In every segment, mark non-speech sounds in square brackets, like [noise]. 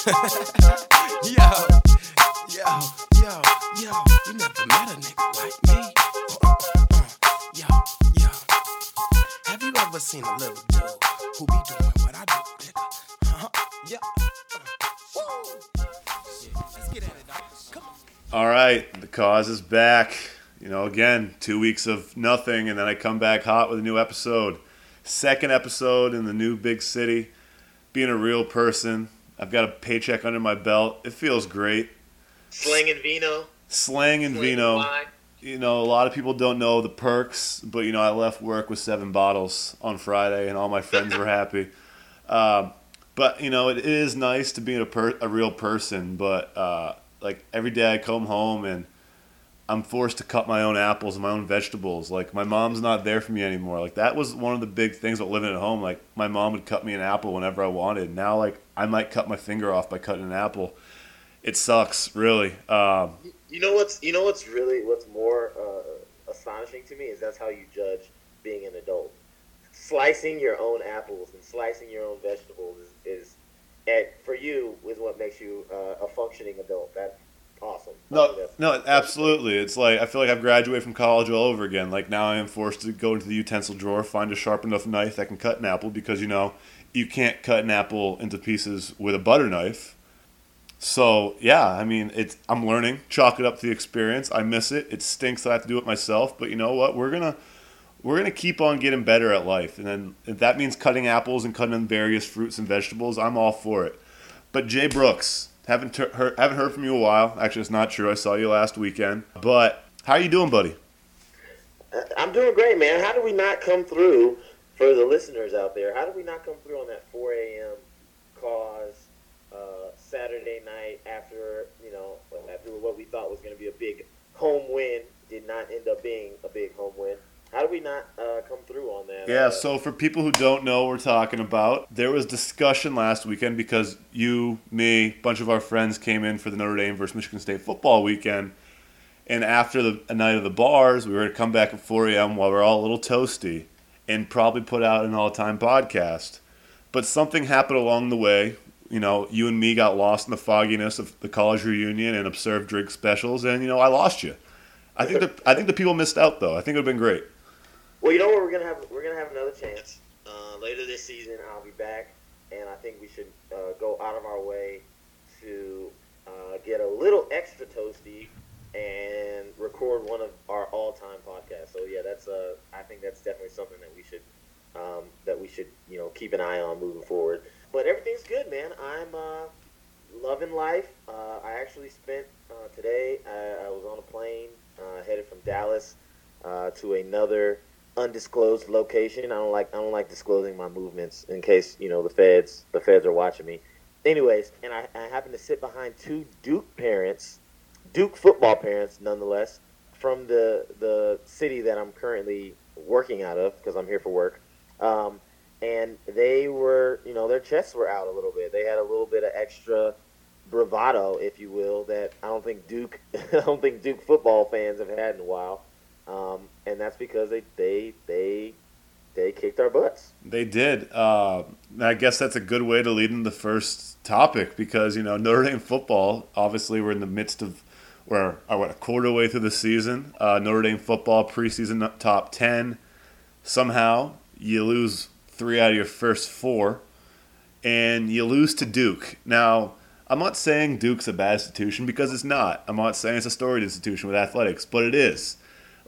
[laughs] yo, yo, yo, yo, you never met a nigga like me. Uh, uh, yo, yo. Have you ever seen a little dude who be doing what I do, nigga? Huh? Yeah. Uh, woo. Let's get at it, dog. Come on. All right, the cause is back. You know, again, two weeks of nothing, and then I come back hot with a new episode. Second episode in the new big city. Being a real person, I've got a paycheck under my belt. It feels great. Slang and vino. Slang and slang vino. wine. You know, a lot of people don't know the perks, but you know, I left work with seven bottles on Friday, and all my friends were happy. [laughs] Um, but you know, it is nice to be a, per- a real person. But uh, like every day, I come home and I'm forced to cut my own apples and my own vegetables. Like my mom's not there for me anymore. Like that was one of the big things about living at home. Like my mom would cut me an apple whenever I wanted. Now, like I might cut my finger off by cutting an apple. It sucks, really. Um, You know what's you know what's really what's more uh, astonishing to me is that's how you judge being an adult. Slicing your own apples and slicing your own vegetables is, is and for you is what makes you uh, a functioning adult. That's awesome. No, no, absolutely. It's like I feel like I've graduated from college all over again. Like now I am forced to go into the utensil drawer, find a sharp enough knife that can cut an apple because you know you can't cut an apple into pieces with a butter knife. So yeah, I mean it's I'm learning. Chalk it up to the experience. I miss it. It stinks that I have to do it myself, but you know what? We're gonna we're gonna keep on getting better at life, and then if that means cutting apples and cutting various fruits and vegetables, I'm all for it. But Jay Brooks, haven't ter- heard, haven't heard from you a while. Actually, it's not true. I saw you last weekend. But how are you doing, buddy? Uh, I'm doing great, man. How do we not come through for the listeners out there? How do we not come through on that 4 a.m. cause uh, Saturday night after you know after what we thought was going to be a big home win did not end up being a big home win? How do we not uh, come through on that? Yeah. Uh, So for people who don't know what we're talking about, there was discussion last weekend because you, me, a bunch of our friends came in for the Notre Dame versus Michigan State football weekend. And after the a night of the bars, we were to come back at 4 a.m. while we are all a little toasty and probably put out an all-time podcast. But something happened along the way. You know, you and me got lost in the fogginess of the college reunion and observed drink specials, and you know, I lost you. I think the I think the people missed out though. I think it would have been great. Well, you know what? We're gonna have we're gonna have another chance uh, later this season. I'll be back, and I think we should uh, go out of our way to uh, get a little extra toasty and record one of our all-time podcasts. So yeah, that's uh, I think that's definitely something that we should um, that we should you know keep an eye on moving forward. But everything's good, man. I'm uh, loving life. Uh, I actually spent uh, today. I, I was on a plane uh, headed from Dallas uh, to another undisclosed location. I don't like I don't like disclosing my movements in case you know the feds the feds are watching me. Anyways, and I, I happened to sit behind two Duke parents, Duke football parents, nonetheless, from the the city that I'm currently working out of because I'm here for work. Um, and they were, you know, their chests were out a little bit. They had a little bit of extra bravado, if you will, that I don't think Duke, [laughs] I don't think Duke football fans have had in a while. Um, and that's because they they they they kicked our butts. They did. Uh, I guess that's a good way to lead into the first topic because you know Notre Dame football. Obviously, we're in the midst of we're uh, what a quarter way through the season. Uh, Notre Dame football preseason top ten. Somehow you lose three out of your first four, and you lose to Duke. Now I'm not saying Duke's a bad institution because it's not. I'm not saying it's a storied institution with athletics, but it is.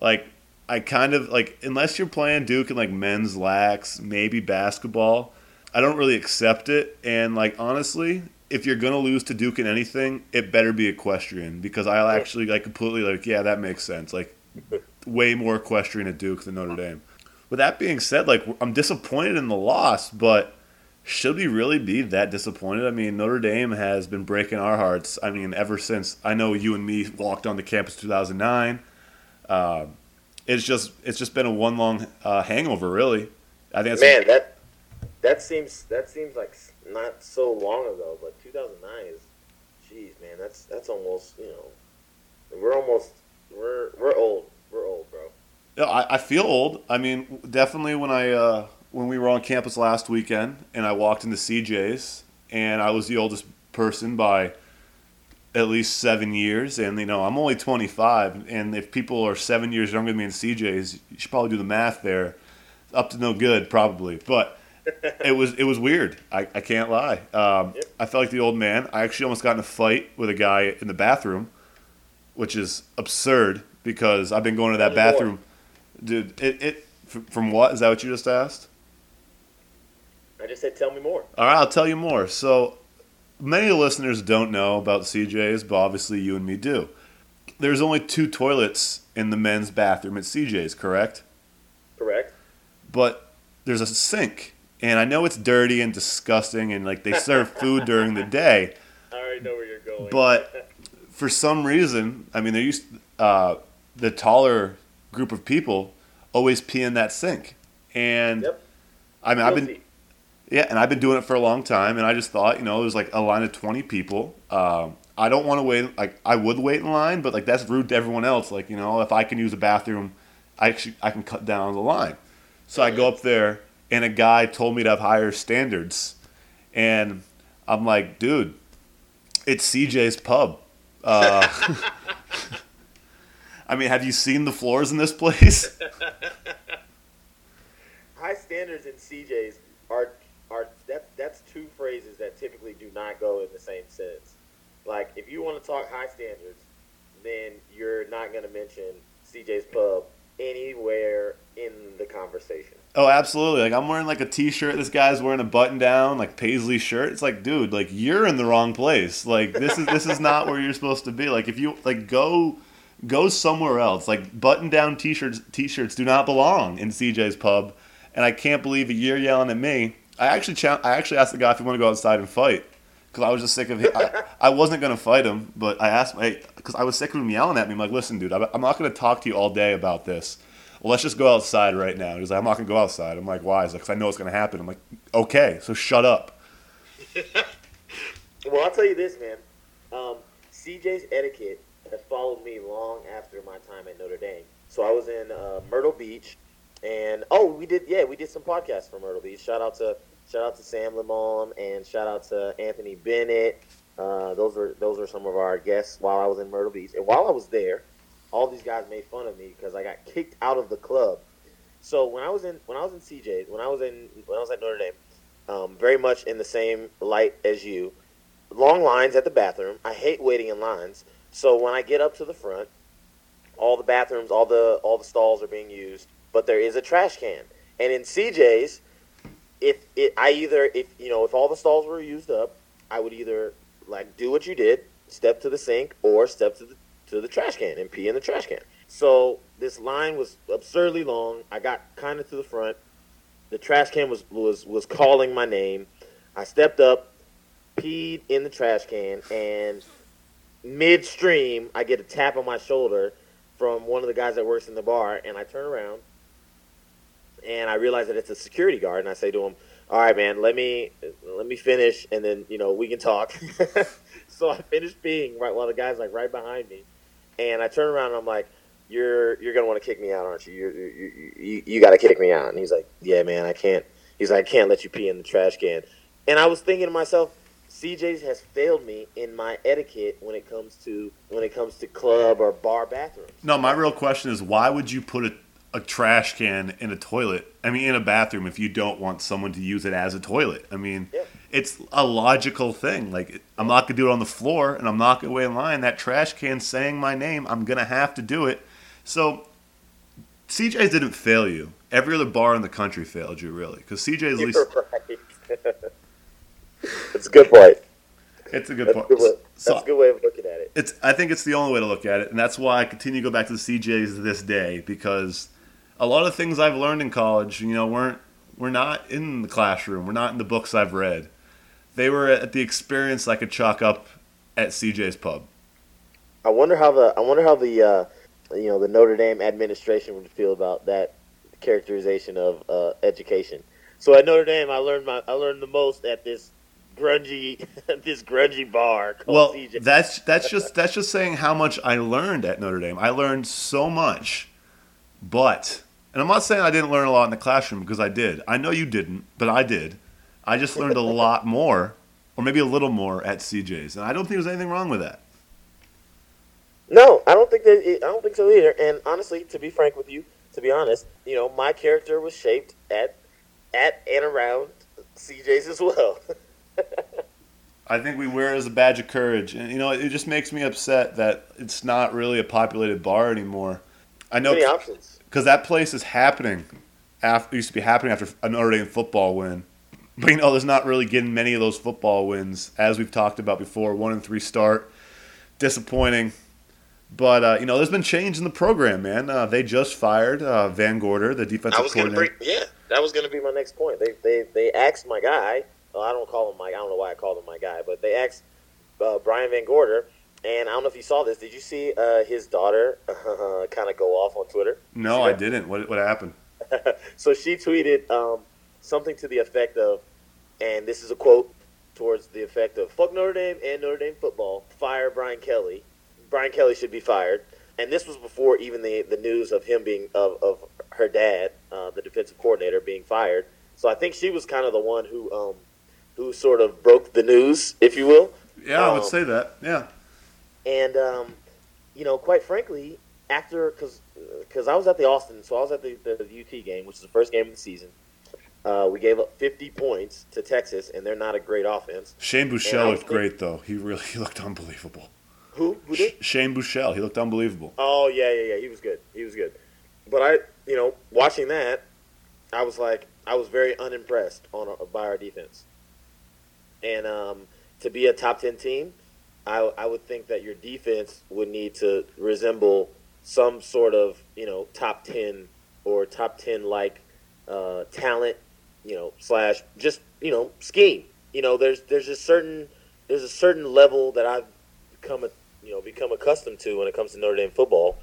Like I kind of like unless you're playing Duke in like men's lax, maybe basketball, I don't really accept it. And like honestly, if you're gonna lose to Duke in anything, it better be equestrian because I'll actually like completely like yeah that makes sense. Like [laughs] way more equestrian at Duke than Notre Dame. With that being said, like I'm disappointed in the loss, but should we really be that disappointed? I mean, Notre Dame has been breaking our hearts. I mean, ever since I know you and me walked on the campus 2009. Uh, it's just it's just been a one long uh, hangover, really. I think that's Man, that that seems that seems like not so long ago, but 2009 is, jeez, man, that's that's almost you know, we're almost we're we're old, we're old, bro. Yeah, I, I feel old. I mean, definitely when I uh, when we were on campus last weekend and I walked into CJ's and I was the oldest person by at least seven years, and you know I'm only 25, and if people are seven years younger than me in CJ's, you should probably do the math there. Up to no good, probably, but [laughs] it was it was weird. I, I can't lie. Um, Yep. I felt like the old man. I actually almost got in a fight with a guy in the bathroom, which is absurd because I've been going to that Tell me more. bathroom, dude. It, it from what is that what you just asked? I just said, tell me more. All right, I'll tell you more. So, many listeners don't know about CJ's, but obviously you and me do. There's only two toilets in the men's bathroom at CJ's, correct? Correct. But there's a sink, and I know it's dirty and disgusting, and like they serve food [laughs] during the day. I already know where you're going. But [laughs] for some reason, I mean, there used uh, the taller group of people always pee in that sink, and Yep. I mean, I've been Guilty. Yeah, and I've been doing it for a long time, and I just thought, you know, was like a line of twenty people. Um, I don't want to wait. Like I would wait in line, but like that's rude to everyone else. Like you know, if I can use a bathroom, I actually I can cut down the line. So I go up there, and a guy told me to have higher standards, and I'm like, dude, it's CJ's Pub. Uh, [laughs] I mean, have you seen the floors in this place? [laughs] high standards in CJ's are that's two phrases that typically do not go in the same sentence. Like if you want to talk high standards, then you're not going to mention CJ's Pub anywhere in the conversation. Oh, absolutely. Like I'm wearing like a t-shirt. This guy's wearing a button-down like paisley shirt. It's like, dude, like you're in the wrong place. Like this is this is not where you're supposed to be. Like if you like go go somewhere else. Like button-down t-shirts t-shirts do not belong in CJ's pub. And I can't believe you're yelling at me. I actually I actually asked the guy if he wanted to go outside and fight because I was just sick of him. I, I wasn't gonna fight him, but I asked because I was sick of him yelling at me. I'm like, listen, dude, I'm I'm not gonna talk to you all day about this well, let's just go outside right now. He's like, I'm not gonna go outside. I'm like, why? He's like, because I know it's gonna happen. I'm like, okay, so shut up. [laughs] Well, I'll tell you this, man. Um, CJ's etiquette has followed me long after my time at Notre Dame. So I was in uh, Myrtle Beach, and oh, we did yeah, we did some podcasts for Myrtle Beach. Shout out to shout out to Sam Lamont and shout out to Anthony Bennett. Uh, those were those were some of our guests while I was in Myrtle Beach, and while I was there, all these guys made fun of me because I got kicked out of the club. So when I was in when I was in CJ, when I was in when I was at Notre Dame, um, very much in the same light as you long lines at the bathroom. I hate waiting in lines. So when I get up to the front, all the bathrooms, all the all the stalls are being used, but there is a trash can. And in CJ's, if it, I either if you know if all the stalls were used up, I would either like do what you did, step to the sink, or step to the to the trash can and pee in the trash can. So this line was absurdly long. I got kind of to the front. The trash can was was was calling my name. I stepped up, peed in the trash can, and midstream, I get a tap on my shoulder from one of the guys that works in the bar, and I turn around, and I realize that it's a security guard, and I say to him, "All right, man, let me let me finish, and then you know we can talk." [laughs] so I finished peeing right while the guy's like right behind me, and I turn around and I'm like. You're you're gonna want to kick me out, aren't you? You you you, you got to kick me out. And he's like, Yeah, man, I can't. He's like, I can't let you pee in the trash can. And I was thinking to myself, CJ's has failed me in my etiquette when it comes to when it comes to club or bar bathrooms. No, my real question is, why would you put a, a trash can in a toilet? I mean, in a bathroom, if you don't want someone to use it as a toilet. I mean, Yeah. it's a logical thing. Like, I'm not gonna do it on the floor, and I'm not gonna wait in line. That trash can saying my name, I'm gonna have to do it. So, CJ's didn't fail you. Every other bar in the country failed you, really, because CJ's at least You're right. [laughs] That's a good point. it's a good That's point. good, way, that's So- a good way of looking at it. it's I think it's the only way to look at it, and that's why I continue to go back to the CJs this day because a lot of things I've learned in college, you know, weren't were not in the classroom, we're not in the books I've read. They were at the experience I could chalk up at CJ's pub. I wonder how the I wonder how the uh, you know the Notre Dame administration would feel about that characterization of uh, education. So at Notre Dame, I learned my I learned the most at this grungy [laughs] this grungy bar called Well, CJ. that's that's just that's just saying how much I learned at Notre Dame. I learned so much, but and I'm not saying I didn't learn a lot in the classroom because I did. I know you didn't, but I did. I just learned a lot [laughs] more or maybe a little more at CJ's, and I don't think there's anything wrong with that. No, I don't think that. I don't think so either. And honestly, to be frank with you, to be honest, you know, my character was shaped at at and around CJ's as well. [laughs] I think we wear it as a badge of courage, and you know, it just makes me upset that it's not really a populated bar anymore. I know Many options. Because that place is happening. After used to be happening after a Notre Dame football win, but you know, there's not really getting many of those football wins as we've talked about before. One and three start, disappointing. But uh, you know, there's been change in the program, man. Uh, they just fired uh, VanGorder, the defensive I was coordinator. bring. Yeah, that was going to be my next point. They they they asked my guy. Well, I don't call him my. I don't know why I called him my guy, but they asked uh, Brian VanGorder. And I don't know if you saw this. Did you see uh, his daughter uh, [laughs] kind of go off on Twitter? no, I didn't. What what happened? [laughs] so she tweeted um, something to the effect of, and this is a quote towards the effect of "Fuck Notre Dame and Notre Dame football. Fire Brian Kelly. Brian Kelly should be fired." And this was before even the the news of him being of, of her dad, uh, the defensive coordinator, being fired. So I think she was kind of the one who um, who sort of broke the news, if you will. Yeah, I would Um, say that. Yeah. And um, you know, quite frankly, after because I was at the Austin, so I was at the, the, UT game, which is the first game of the season. Uh, we gave up 50 points to Texas, and they're not a great offense. Shane Buechele looked great though. He really he [laughs] looked unbelievable. Who? Who did? Shane Buechele, he looked unbelievable. Oh yeah, yeah, yeah. He was good. He was good. But I, you know, watching that, I was like, I was very unimpressed on our, by our defense. And um, to be a top ten team, I, I would think that your defense would need to resemble some sort of you know top ten or top ten like uh, talent, you know, slash just you know scheme. You know, there's there's a certain there's a certain level that I've become a you know become accustomed to when it comes to Notre Dame football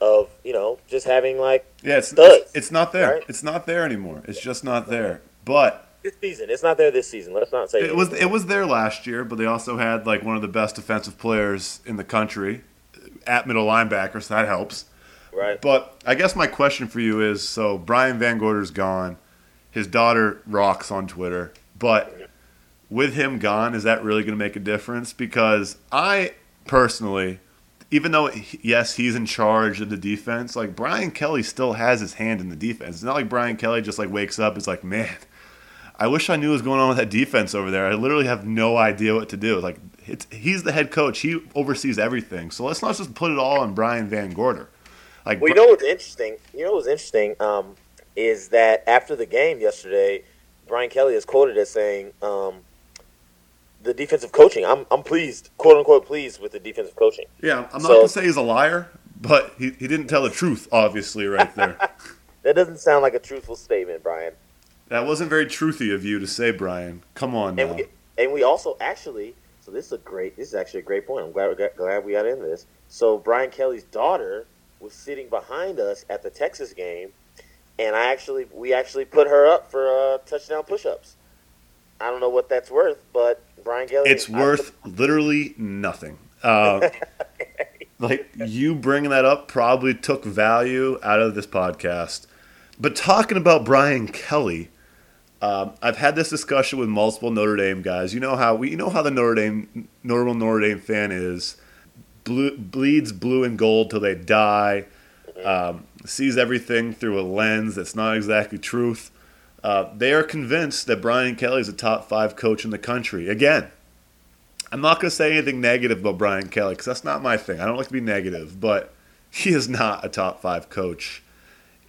of you know just having like Yeah, it's Studs, it's, it's not there. right? It's not there anymore. It's just not there. But this season. It's not there this season. Let's not say it was it was there last year. But they also had like one of the best defensive players in the country at middle linebacker, so that helps. right. But I guess my question for you is: so Brian VanGorder's gone, his daughter rocks on Twitter, but with him gone, is that really going to make a difference? Because I personally, even though yes he's in charge of the defense, like Brian Kelly still has his hand in the defense. It's not like Brian Kelly just like wakes up, is like, man. I wish I knew what was going on with that defense over there. I literally have no idea what to do. Like, it's, he's the head coach. He oversees everything. So let's not just put it all on Brian VanGorder. Like, Well, you know what's interesting? You know what's interesting um, is that after the game yesterday, Brian Kelly is quoted as saying, um, "The defensive coaching. I'm I'm pleased, quote unquote, pleased with the defensive coaching." Yeah, I'm not So- going to say he's a liar, but he, he didn't tell the truth, obviously, right there. [laughs] That doesn't sound like a truthful statement, Brian. That wasn't very truthy of you to say, Brian. Come on now. And we and we also actually so this is a great this is actually a great point. I'm glad we got, glad we got into this. So Brian Kelly's daughter was sitting behind us at the Texas game, and I actually we actually put her up for uh, touchdown push-ups. I don't know what that's worth, but Brian Kelly. It's I worth literally nothing. Uh, [laughs] like you bringing that up probably took value out of this podcast. But talking about Brian Kelly, um, I've had this discussion with multiple Notre Dame guys. You know how we, you know how the Notre Dame normal Notre Dame fan is, blue, bleeds blue and gold till they die, um, sees everything through a lens that's not exactly truth. Uh, they are convinced that Brian Kelly is a top five coach in the country. Again, I'm not going to say anything negative about Brian Kelly because that's not my thing. I don't like to be negative, but he is not a top five coach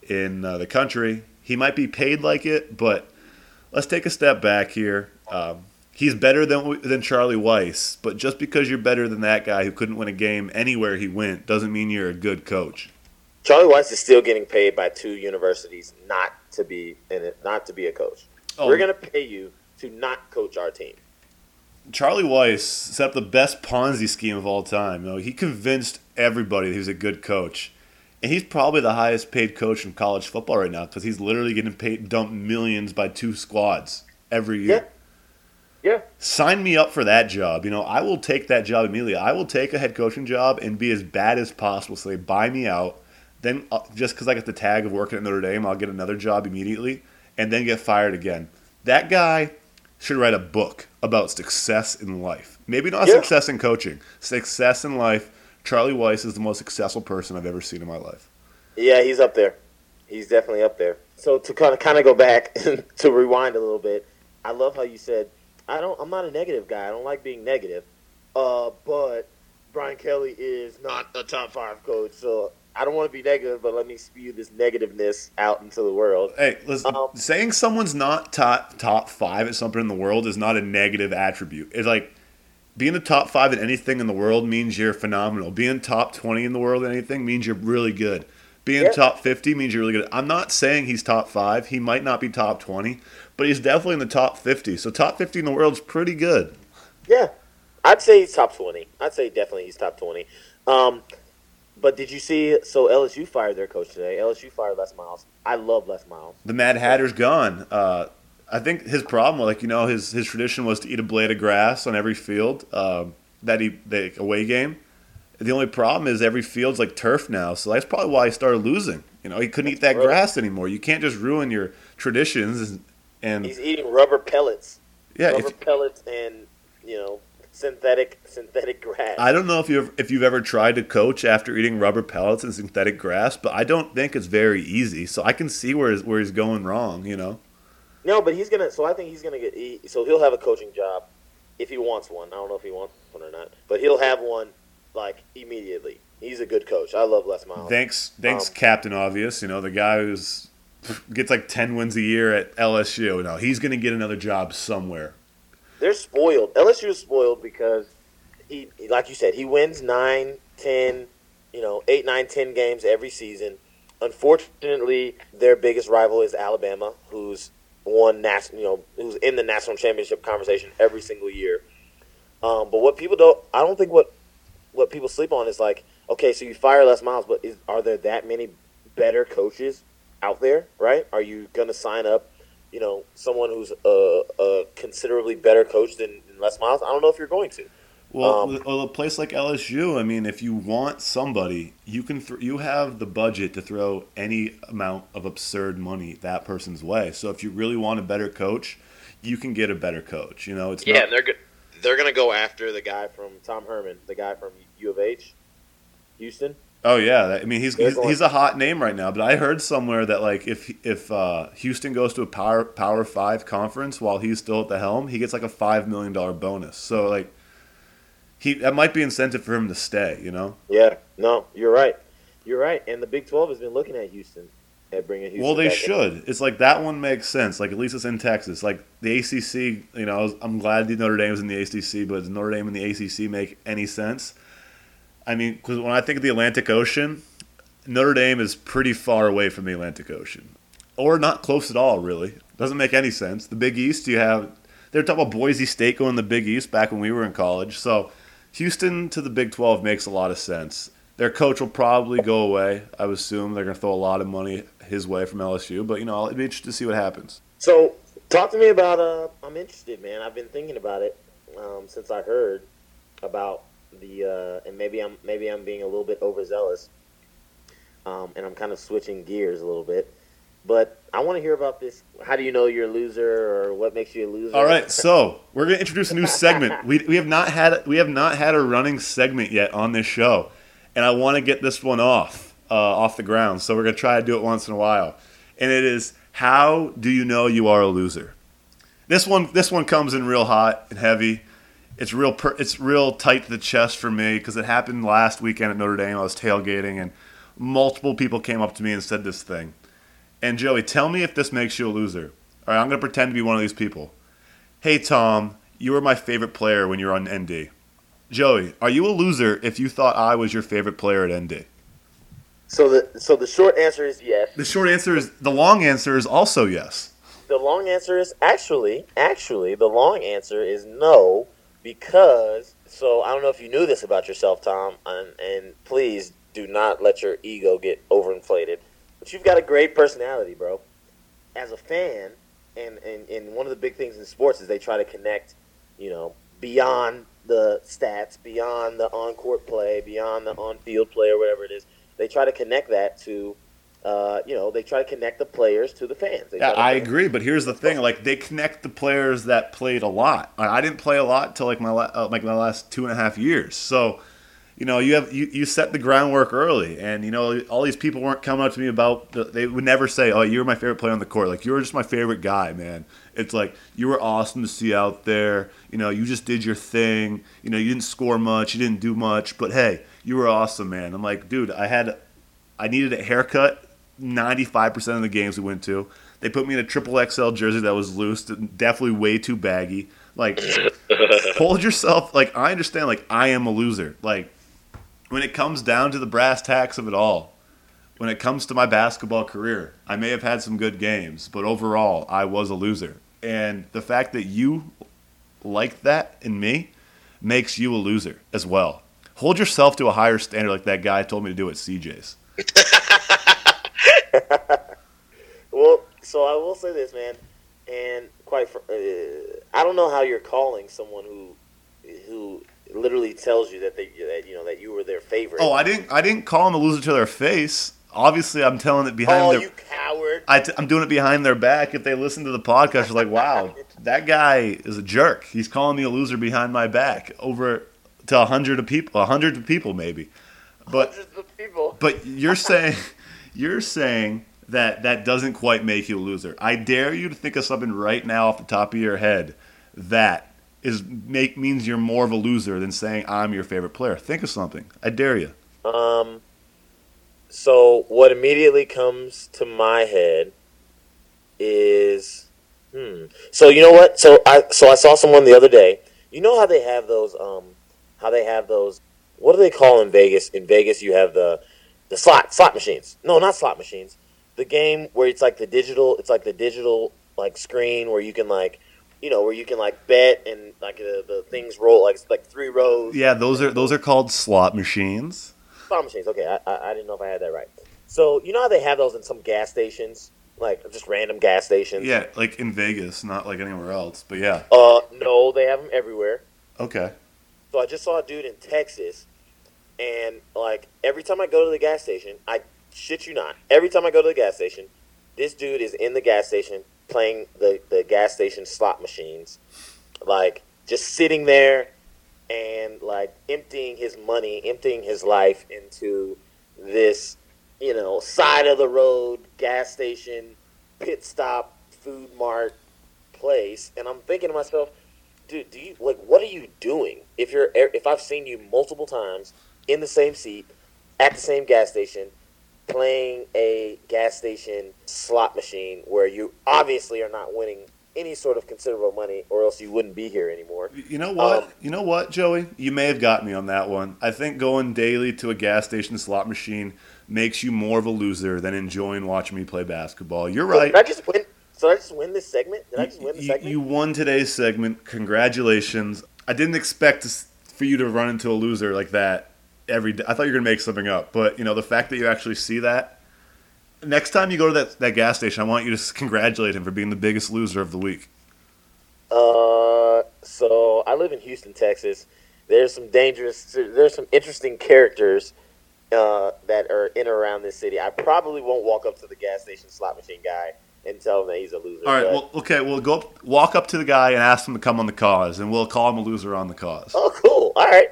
in uh, the country. He might be paid like it, but let's take a step back here. Um, he's better than than Charlie Weis, but just because you're better than that guy who couldn't win a game anywhere he went doesn't mean you're a good coach. Charlie Weis is still getting paid by two universities not to be in it, not to be a coach. Oh. We're gonna pay you to not coach our team. Charlie Weis set up the best Ponzi scheme of all time. You know, he convinced everybody that he was a good coach. And he's probably the highest paid coach in college football right now because he's literally getting paid dumped millions by two squads every year. Yeah. Sign me up for that job. You know, I will take that job immediately. I will take a head coaching job and be as bad as possible. So they buy me out. Then uh, just because I get the tag of working at Notre Dame, I'll get another job immediately and then get fired again. That guy should write a book about success in life. Maybe not Yeah. success in coaching, success in life. Charlie Weis is the most successful person I've ever seen in my life. Yeah, he's up there. He's definitely up there. So to kind of kind of go back [laughs] to rewind a little bit, I love how you said I don't. I'm not a negative guy. I don't like being negative. Uh, but Brian Kelly is not a top five coach, so I don't want to be negative. But let me spew this negativeness out into the world. Hey, listen, Um, saying someone's not top top five at something in the world is not a negative attribute. It's like being the top five in anything in the world means you're phenomenal. Being top twenty in the world in anything means you're really good. Being Yeah. top fifty means you're really good. I'm not saying he's top five. He might not be top twenty, but he's definitely in the top fifty. So top fifty in the world is pretty good. Yeah, I'd say he's top twenty. I'd say definitely he's top twenty. Um, but did you see? So LSU fired their coach today. LSU fired Les Miles. I love Les Miles. The Mad Hatter's gone. Uh, I think his problem, like you know, his his tradition was to eat a blade of grass on every field um, that he the away game. The only problem is every field's like turf now, so that's probably why he started losing. You know, he couldn't eat that grass anymore. You can't just ruin your traditions and, and He's eating rubber pellets. yeah. rubber If, pellets and you know synthetic synthetic grass. I don't know if you if you've ever tried to coach after eating rubber pellets and synthetic grass, but I don't think it's very easy. So I can see where where he's going wrong. You know. No, but he's gonna. So I think he's gonna get. He, so he'll have a coaching job if he wants one. I don't know if he wants one or not, but he'll have one like immediately. He's a good coach. I love Les Miles. Thanks, thanks, Um, Captain Obvious. You know the guy who's [laughs] gets like ten wins a year at LSU. No, he's going to get another job somewhere. They're spoiled. LSU is spoiled because he, like you said, he wins nine, ten, you know, eight, nine, ten games every season. Unfortunately, their biggest rival is Alabama, who's won national, you know, who's in the national championship conversation every single year. Um, but what people don't, I don't think what what people sleep on is like, okay, so you fire Les Miles, but is, are there that many better coaches out there? Right? Are you going to sign up, you know, someone who's a, a considerably better coach than, than Les Miles? I don't know if you're going to. Well, Um, well, a place like LSU, I mean, if you want somebody, you can th- you have the budget to throw any amount of absurd money that person's way. So if you really want a better coach, you can get a better coach. You know, it's Yeah, not, they're go- they're going to go after the guy from Tom Herman, the guy from U of H, Houston. Oh yeah, I mean he's he's, he's a hot name right now. But I heard somewhere that like if if uh, Houston goes to a power power five conference while he's still at the helm, he gets like a five million dollar bonus. So like he that might be incentive for him to stay. You know. Yeah, no, you're right. You're right. And the Big 12 has been looking at Houston at bringing Houston. well, they back in. should. It's like that one makes sense. Like at least it's in Texas. Like the ACC. You know, was- I'm glad the Notre Dame's in the ACC, but does Notre Dame and the ACC make any sense? I mean, because when I think of the Atlantic Ocean, Notre Dame is pretty far away from the Atlantic Ocean, or not close at all. Really, doesn't make any sense. The Big East, you have they're talking about Boise State going to the Big East back when we were in college. So Houston to the Big Twelve makes a lot of sense. Their coach will probably go away. I would assume they're going to throw a lot of money his way from LSU, but you know, I'll be interested to see what happens. So, talk to me about. Uh, I'm interested, man. I've been thinking about it um, since I heard about the, uh, and maybe I'm maybe I'm being a little bit overzealous, um, and I'm kind of switching gears a little bit. But I want to hear about this. How do you know you're a loser, or what makes you a loser? All right, so [laughs] we're going to introduce a new segment. We, we have not had we have not had a running segment yet on this show, and I want to get this one off uh, off the ground. So we're going to try to do it once in a while, and it is how do you know you are a loser? This one this one comes in real hot and heavy. It's real per, it's real tight to the chest for me because it happened last weekend at Notre Dame. I was tailgating and multiple people came up to me and said this thing. And Joey, tell me if this makes you a loser. All right, I'm going to pretend to be one of these people. Hey, Tom, you were my favorite player when you were on ND. Joey, are you a loser if you thought I was your favorite player at ND? So the so the short answer is yes. The short answer is the long answer is also yes. The long answer is actually, actually, the long answer is no, because. So I don't know if you knew this about yourself, Tom, and, and please do not let your ego get overinflated. But you've got a great personality, bro. As a fan, and, and, and one of the big things in sports is they try to connect, you know, beyond the stats, beyond the on court play, beyond the on field play, or whatever it is. They try to connect that to uh, you know, they try to connect the players to the fans. Yeah, I agree, but here's the thing: like they connect the players that played a lot. I didn't play a lot till like my la- uh, like my last two and a half years. So, you know, you have you, you set the groundwork early, and you know all these people weren't coming up to me about. The, they would never say, "Oh, you're my favorite player on the court." Like you were just my favorite guy, man. It's like you were awesome to see out there. You know, you just did your thing. You know, you didn't score much, you didn't do much, but hey, you were awesome, man. I'm like, dude, I had I needed a haircut 95% of the games we went to. They put me in a triple XL jersey that was loose, definitely way too baggy. Like, [laughs] hold yourself. Like, I understand, like, I am a loser. Like, when it comes down to the brass tacks of it all, when it comes to my basketball career, I may have had some good games, but overall, I was a loser. And the fact that you like that in me makes you a loser as well. Hold yourself to a higher standard like that guy told me to do at CJ's. [laughs] Well, so I will say this, man, and quite, fr- uh, I don't know how you're calling someone who, who literally tells you that they, that you know, that you were their favorite. Oh, I didn't. I didn't call them a loser to their face. Obviously, I'm telling it behind Oh, their. you coward! I t- I'm doing it behind their back. If they listen to the podcast, they're like, "Wow, [laughs] that guy is a jerk. He's calling me a loser behind my back over to a hundred of people, a hundred of people maybe." But Hundreds of people. but you're saying you're saying that that doesn't quite make you a loser. I dare you to think of something right now off the top of your head that is make means you're more of a loser than saying I'm your favorite player. Think of something. I dare you. Um. So what immediately comes to my head is, hmm. So you know what? So I so I saw someone the other day. You know how they have those um, how they have those. What do they call in Vegas? In Vegas, you have the the slot slot machines. No, not slot machines. The game where it's like the digital. It's like the digital like screen where you can like. You know where you can like bet and like the, the things roll like like three rows. Yeah, those are those are called slot machines. Slot machines. Okay, I, I, I didn't know if I had that right. So you know how they have those in some gas stations, like just random gas stations. Yeah, like in Vegas, not like anywhere else. But yeah, Uh, no, they have them everywhere. okay. So I just saw a dude in Texas, and like every time I go to the gas station, I shit you not, every time I go to the gas station, this dude is in the gas station playing the the gas station slot machines, like just sitting there and like emptying his money, emptying his life into this, you know, side of the road gas station, pit stop, food mart place, and I'm thinking to myself, dude, do you like what are you doing? If you're if I've seen you multiple times in the same seat at the same gas station playing a gas station slot machine where you obviously are not winning any sort of considerable money or else you wouldn't be here anymore. You know what? Um, you know what, Joey? You may have got me on that one. I think going daily to a gas station slot machine makes you more of a loser than enjoying watching me play basketball. You're right. Did I just win? So I just win this segment? Did I just win the You, segment? you won today's segment. Congratulations. I didn't expect for you to run into a loser like that every day. I thought you were going to make something up. But, you know, the fact that you actually see that, next time you go to that, that gas station, I want you to congratulate him for being the biggest loser of the week. Uh, so I live in Houston, Texas. There's some dangerous, there's some interesting characters uh, that are in or around this city. I probably won't walk up to the gas station slot machine guy and tell him that he's a loser. All right, well, okay, we'll go up, walk up to the guy and ask him to come on the cause, and we'll call him a loser on the cause. oh, cool. All right,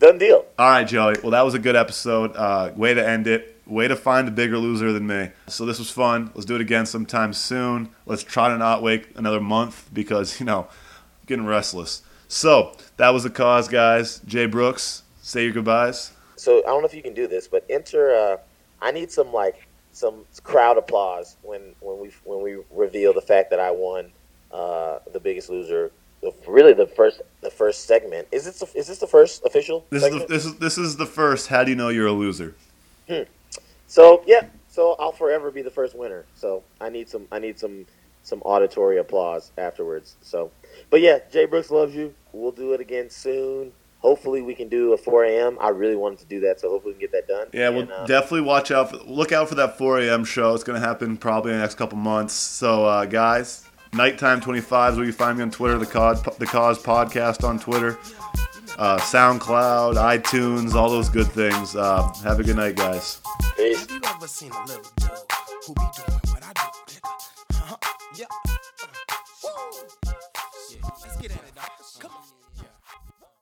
done deal. All right, Joey. Well, that was a good episode. Uh, way to end it. Way to find a bigger loser than me. So this was fun. Let's do it again sometime soon. Let's try to not wait another month because you know, I'm getting restless. So that was the cause, guys. Jay Brooks, say your goodbyes. So I don't know if you can do this, but enter. Uh, I need some like some crowd applause when when we when we reveal the fact that I won uh, the Biggest Loser. Really, the first the first segment is this the, is this the first official? This is the, this is this is the first. How do you know you're a loser? Hmm. So yeah, so I'll forever be the first winner. So I need some I need some some auditory applause afterwards. So, but yeah, Jay Brooks loves you. We'll do it again soon. Hopefully we can do a 4 a.m. I really wanted to do that, so hopefully we can get that done. Yeah, we'll uh, definitely watch out. For, look out for that 4 a.m. show. It's going to happen probably in the next couple months. So, uh, guys, nighttime 25 is where you find me on Twitter. The cause, the cause podcast on Twitter, uh, SoundCloud, iTunes, all those good things. Uh, have a good night, guys. Peace. Peace. Have you ever seen a little dude who be doing what I do, nigga? Huh? Yeah. Uh, woo. Yeah. Let's get at it, dog. Come on.